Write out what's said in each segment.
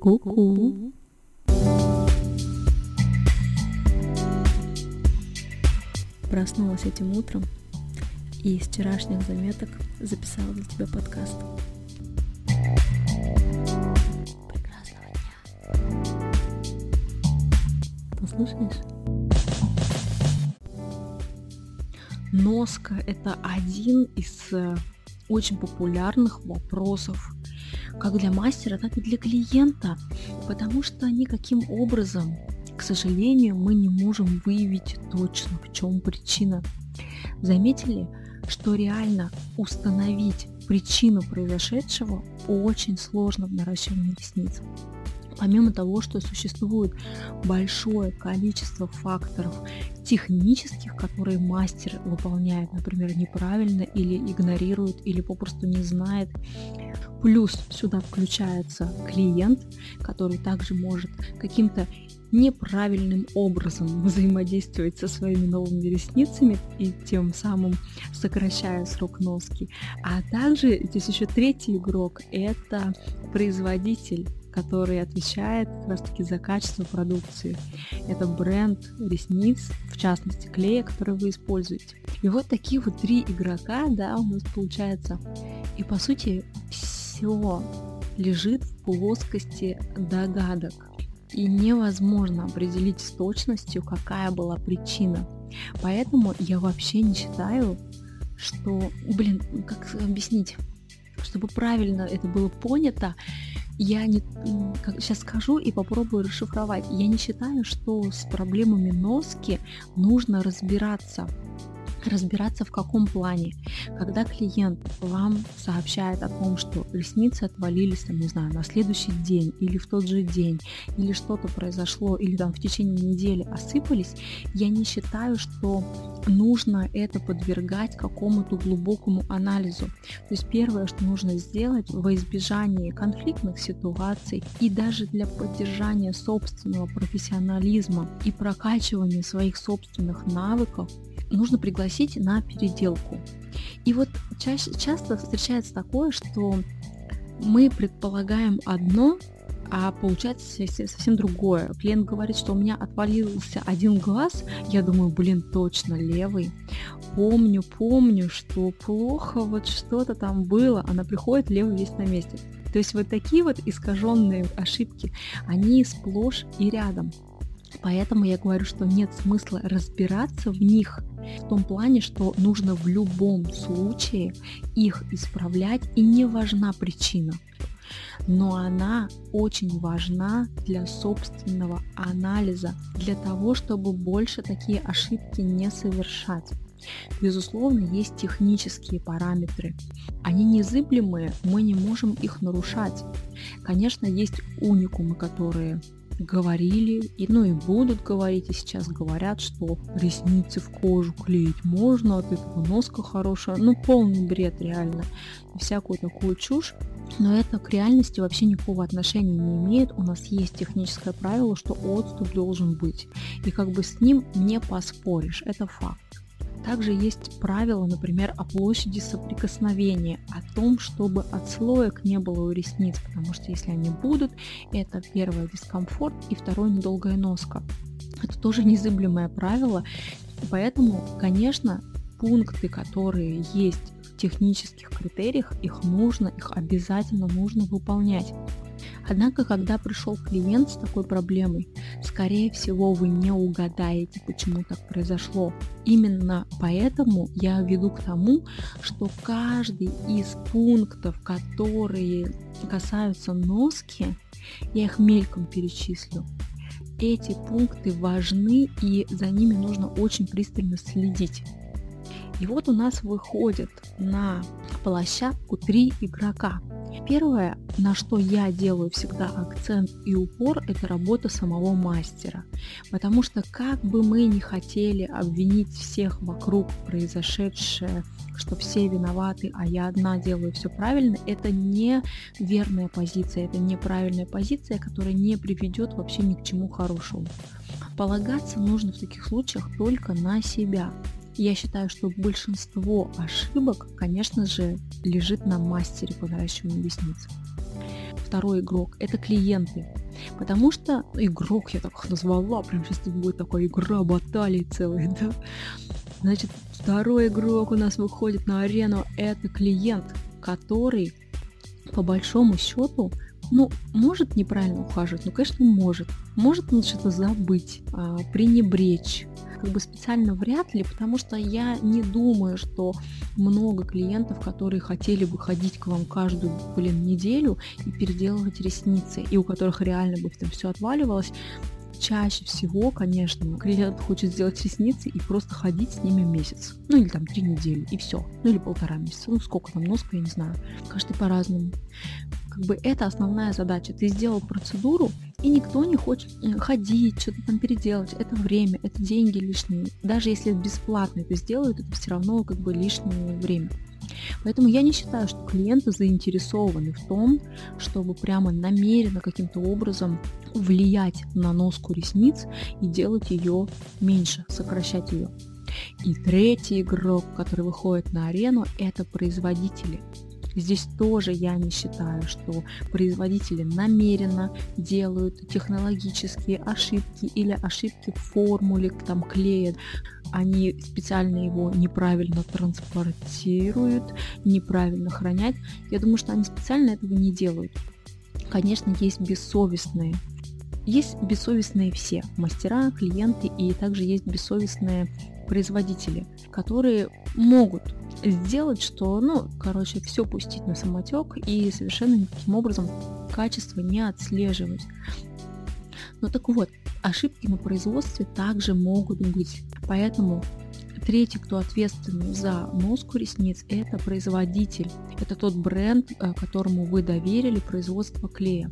Ку-ку. Проснулась этим утром и из вчерашних заметок записала для тебя подкаст. Прекрасного дня. Носка – это один из э, очень популярных вопросов как для мастера, так и для клиента, потому что никаким образом, к сожалению, мы не можем выявить точно, в чем причина. Заметили, что реально установить причину произошедшего очень сложно в наращивании ресниц помимо того, что существует большое количество факторов технических, которые мастер выполняет, например, неправильно или игнорирует, или попросту не знает, плюс сюда включается клиент, который также может каким-то неправильным образом взаимодействовать со своими новыми ресницами и тем самым сокращая срок носки. А также здесь еще третий игрок – это производитель который отвечает как раз таки за качество продукции. Это бренд ресниц, в частности клея, который вы используете. И вот такие вот три игрока, да, у нас получается. И по сути все лежит в плоскости догадок. И невозможно определить с точностью, какая была причина. Поэтому я вообще не считаю, что, блин, как объяснить, чтобы правильно это было понято, я не, как, сейчас скажу и попробую расшифровать. Я не считаю, что с проблемами носки нужно разбираться разбираться в каком плане. Когда клиент вам сообщает о том, что ресницы отвалились, там, не знаю, на следующий день или в тот же день, или что-то произошло, или там в течение недели осыпались, я не считаю, что нужно это подвергать какому-то глубокому анализу. То есть первое, что нужно сделать во избежание конфликтных ситуаций и даже для поддержания собственного профессионализма и прокачивания своих собственных навыков, нужно пригласить на переделку. И вот чаще, часто встречается такое, что мы предполагаем одно, а получается совсем другое. Клиент говорит, что у меня отвалился один глаз, я думаю, блин, точно левый. Помню, помню, что плохо, вот что-то там было, она приходит, левый весь на месте. То есть вот такие вот искаженные ошибки, они сплошь и рядом. Поэтому я говорю, что нет смысла разбираться в них в том плане, что нужно в любом случае их исправлять, и не важна причина. Но она очень важна для собственного анализа, для того, чтобы больше такие ошибки не совершать. Безусловно, есть технические параметры. Они незыблемые, мы не можем их нарушать. Конечно, есть уникумы, которые говорили, и, ну и будут говорить, и сейчас говорят, что ресницы в кожу клеить можно, от этого носка хорошая. Ну, полный бред реально. И всякую такую чушь. Но это к реальности вообще никакого отношения не имеет. У нас есть техническое правило, что отступ должен быть. И как бы с ним не поспоришь. Это факт. Также есть правило, например, о площади соприкосновения, о том, чтобы отслоек не было у ресниц, потому что если они будут, это первое дискомфорт и второе недолгая носка. Это тоже незыблемое правило, поэтому, конечно, пункты, которые есть в технических критериях, их нужно, их обязательно нужно выполнять. Однако, когда пришел клиент с такой проблемой, скорее всего, вы не угадаете, почему так произошло. Именно поэтому я веду к тому, что каждый из пунктов, которые касаются носки, я их мельком перечислю. Эти пункты важны и за ними нужно очень пристально следить. И вот у нас выходит на площадку три игрока. Первое, на что я делаю всегда акцент и упор, это работа самого мастера. Потому что как бы мы ни хотели обвинить всех вокруг произошедшее, что все виноваты, а я одна делаю все правильно, это не верная позиция, это неправильная позиция, которая не приведет вообще ни к чему хорошему. Полагаться нужно в таких случаях только на себя. Я считаю, что большинство ошибок, конечно же, лежит на мастере по наращиванию ресниц. второй игрок, это клиенты. Потому что игрок я так их назвала, прям сейчас тут будет такая игра баталии целая, да. Значит, второй игрок у нас выходит на арену, это клиент, который по большому счету ну, может неправильно ухаживать, ну, конечно, может. Может он что-то забыть, а, пренебречь, как бы специально вряд ли, потому что я не думаю, что много клиентов, которые хотели бы ходить к вам каждую, блин, неделю и переделывать ресницы, и у которых реально бы там все отваливалось, чаще всего, конечно, клиент хочет сделать ресницы и просто ходить с ними месяц. Ну или там три недели, и все. Ну или полтора месяца. Ну сколько там носка, я не знаю. Каждый по-разному. Как бы это основная задача. Ты сделал процедуру, и никто не хочет э, ходить, что-то там переделать. Это время, это деньги лишние. Даже если бесплатно это сделают, это все равно как бы лишнее время. Поэтому я не считаю, что клиенты заинтересованы в том, чтобы прямо намеренно каким-то образом влиять на носку ресниц и делать ее меньше, сокращать ее. И третий игрок, который выходит на арену, это производители. Здесь тоже я не считаю, что производители намеренно делают технологические ошибки или ошибки в формуле, там клеят. Они специально его неправильно транспортируют, неправильно хранят. Я думаю, что они специально этого не делают. Конечно, есть бессовестные есть бессовестные все, мастера, клиенты, и также есть бессовестные производители, которые могут сделать, что, ну, короче, все пустить на самотек и совершенно никаким образом качество не отслеживать. Ну так вот, ошибки на производстве также могут быть. Поэтому третий, кто ответственный за носку ресниц, это производитель. Это тот бренд, э, которому вы доверили производство клея.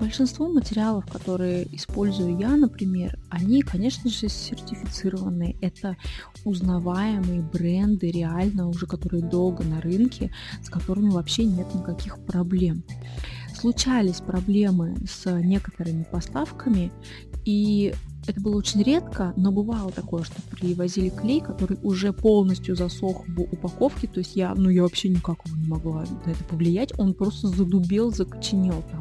Большинство материалов, которые использую я, например, они, конечно же, сертифицированные. Это узнаваемые бренды, реально уже которые долго на рынке, с которыми вообще нет никаких проблем. Случались проблемы с некоторыми поставками, и это было очень редко, но бывало такое, что привозили клей, который уже полностью засох в упаковке, то есть я, ну я вообще никак его не могла на это повлиять, он просто задубел, закоченел там.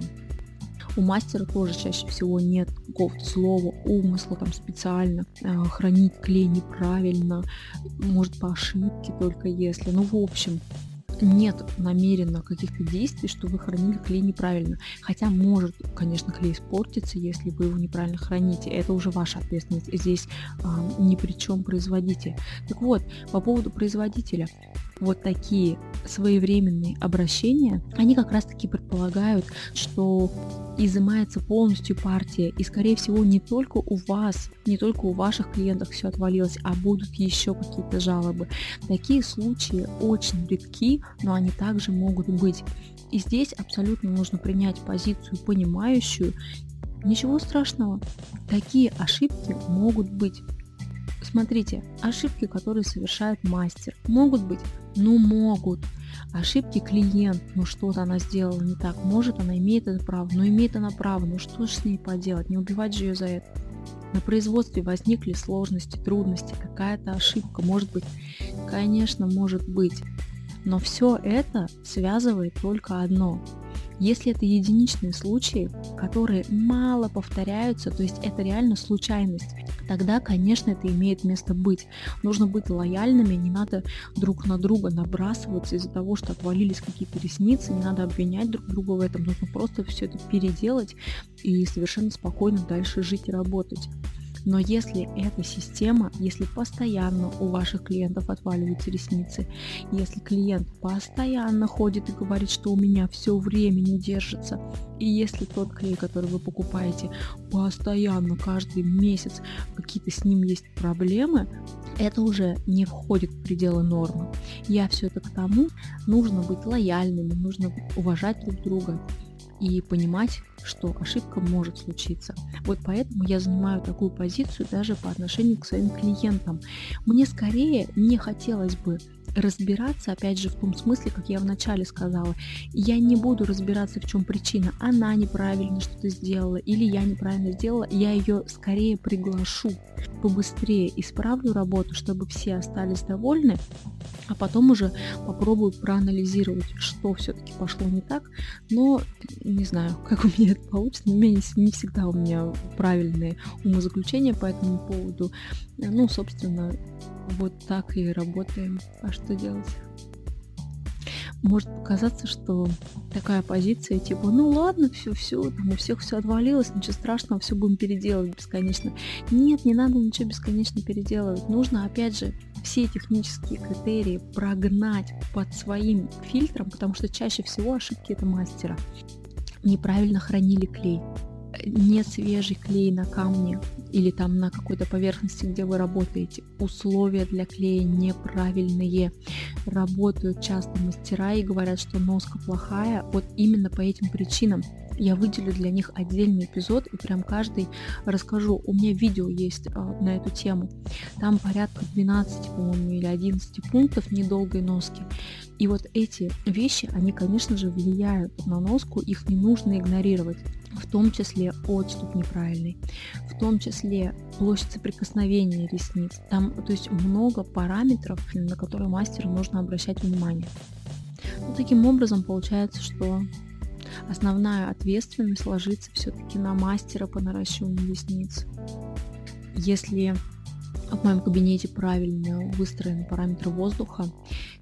У мастера тоже чаще всего нет какого-то слова, умысла там специально э, хранить клей неправильно, может по ошибке только если. Ну, в общем, нет намеренно каких-то действий, что вы хранили клей неправильно. Хотя может, конечно, клей испортиться, если вы его неправильно храните. Это уже ваша ответственность. Здесь а, ни при чем производитель. Так вот, по поводу производителя вот такие своевременные обращения, они как раз таки предполагают, что изымается полностью партия, и скорее всего не только у вас, не только у ваших клиентов все отвалилось, а будут еще какие-то жалобы. Такие случаи очень редки, но они также могут быть. И здесь абсолютно нужно принять позицию понимающую. Ничего страшного, такие ошибки могут быть. Смотрите, ошибки, которые совершает мастер, могут быть, ну могут. Ошибки клиент, ну что-то она сделала не так, может она имеет это право, но имеет она право, ну что же с ней поделать, не убивать же ее за это. На производстве возникли сложности, трудности, какая-то ошибка, может быть, конечно, может быть. Но все это связывает только одно если это единичные случаи, которые мало повторяются, то есть это реально случайность, тогда, конечно, это имеет место быть. Нужно быть лояльными, не надо друг на друга набрасываться из-за того, что отвалились какие-то ресницы, не надо обвинять друг друга в этом, нужно просто все это переделать и совершенно спокойно дальше жить и работать. Но если эта система, если постоянно у ваших клиентов отваливаются ресницы, если клиент постоянно ходит и говорит, что у меня все время не держится, и если тот клей, который вы покупаете, постоянно, каждый месяц какие-то с ним есть проблемы, это уже не входит в пределы нормы. Я все это к тому, нужно быть лояльными, нужно уважать друг друга и понимать, что ошибка может случиться. Вот поэтому я занимаю такую позицию даже по отношению к своим клиентам. Мне скорее не хотелось бы разбираться, опять же, в том смысле, как я вначале сказала. Я не буду разбираться, в чем причина. Она неправильно что-то сделала или я неправильно сделала. Я ее скорее приглашу, побыстрее исправлю работу, чтобы все остались довольны, а потом уже попробую проанализировать, что все-таки пошло не так. Но не знаю, как у меня это получится. Но не, не всегда у меня правильные умозаключения по этому поводу. Ну, собственно, вот так и работаем. А что делать? Может показаться, что такая позиция, типа, ну ладно, все, все, там у всех все отвалилось, ничего страшного, все будем переделывать бесконечно. Нет, не надо ничего бесконечно переделывать. Нужно, опять же, все технические критерии прогнать под своим фильтром, потому что чаще всего ошибки это мастера. Неправильно хранили клей, не свежий клей на камне или там на какой-то поверхности, где вы работаете. Условия для клея неправильные. Работают часто мастера и говорят, что носка плохая. Вот именно по этим причинам я выделю для них отдельный эпизод и прям каждый расскажу. У меня видео есть а, на эту тему. Там порядка 12, по-моему, или 11 пунктов недолгой носки. И вот эти вещи, они, конечно же, влияют на носку, их не нужно игнорировать в том числе отступ неправильный, в том числе площадь соприкосновения ресниц. Там, то есть много параметров, на которые мастеру нужно обращать внимание. Ну, таким образом получается, что основная ответственность ложится все-таки на мастера по наращиванию ресниц. Если в моем кабинете правильно выстроены параметры воздуха,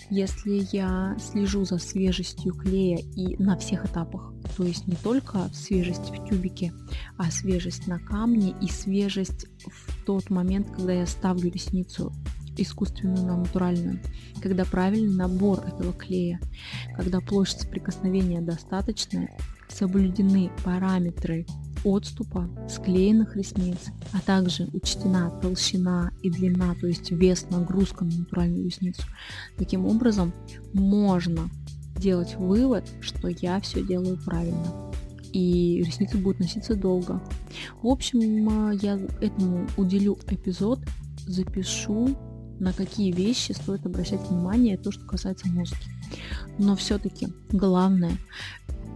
если я слежу за свежестью клея и на всех этапах, то есть не только свежесть в тюбике, а свежесть на камне и свежесть в тот момент, когда я ставлю ресницу искусственную на натуральную, когда правильный набор этого клея, когда площадь соприкосновения достаточная, соблюдены параметры отступа склеенных ресниц, а также учтена толщина и длина, то есть вес, нагрузка на натуральную ресницу. Таким образом, можно делать вывод, что я все делаю правильно. И ресницы будут носиться долго. В общем, я этому уделю эпизод, запишу, на какие вещи стоит обращать внимание, то, что касается мозги. Но все-таки главное,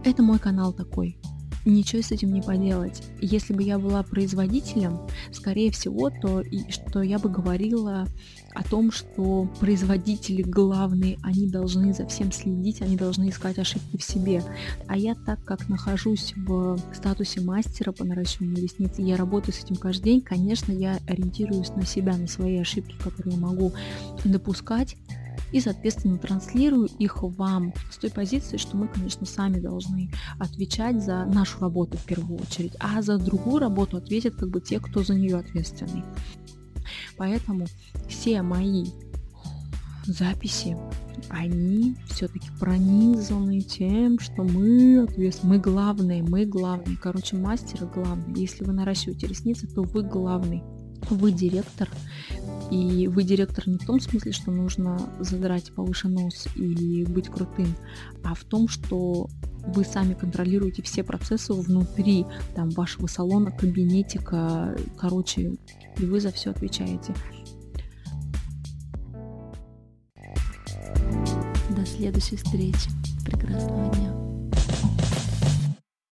это мой канал такой ничего с этим не поделать. Если бы я была производителем, скорее всего, то что я бы говорила о том, что производители главные, они должны за всем следить, они должны искать ошибки в себе. А я так как нахожусь в статусе мастера по наращиванию ресниц, я работаю с этим каждый день, конечно, я ориентируюсь на себя, на свои ошибки, которые я могу допускать, и, соответственно, транслирую их вам с той позиции, что мы, конечно, сами должны отвечать за нашу работу в первую очередь, а за другую работу ответят как бы те, кто за нее ответственный. Поэтому все мои записи, они все-таки пронизаны тем, что мы ответственны, мы главные, мы главные. Короче, мастер главный. Если вы наращиваете ресницы, то вы главный. Вы директор, и вы директор не в том смысле, что нужно задрать повыше нос и быть крутым, а в том, что вы сами контролируете все процессы внутри там, вашего салона, кабинетика, короче, и вы за все отвечаете. До следующей встречи. Прекрасного дня.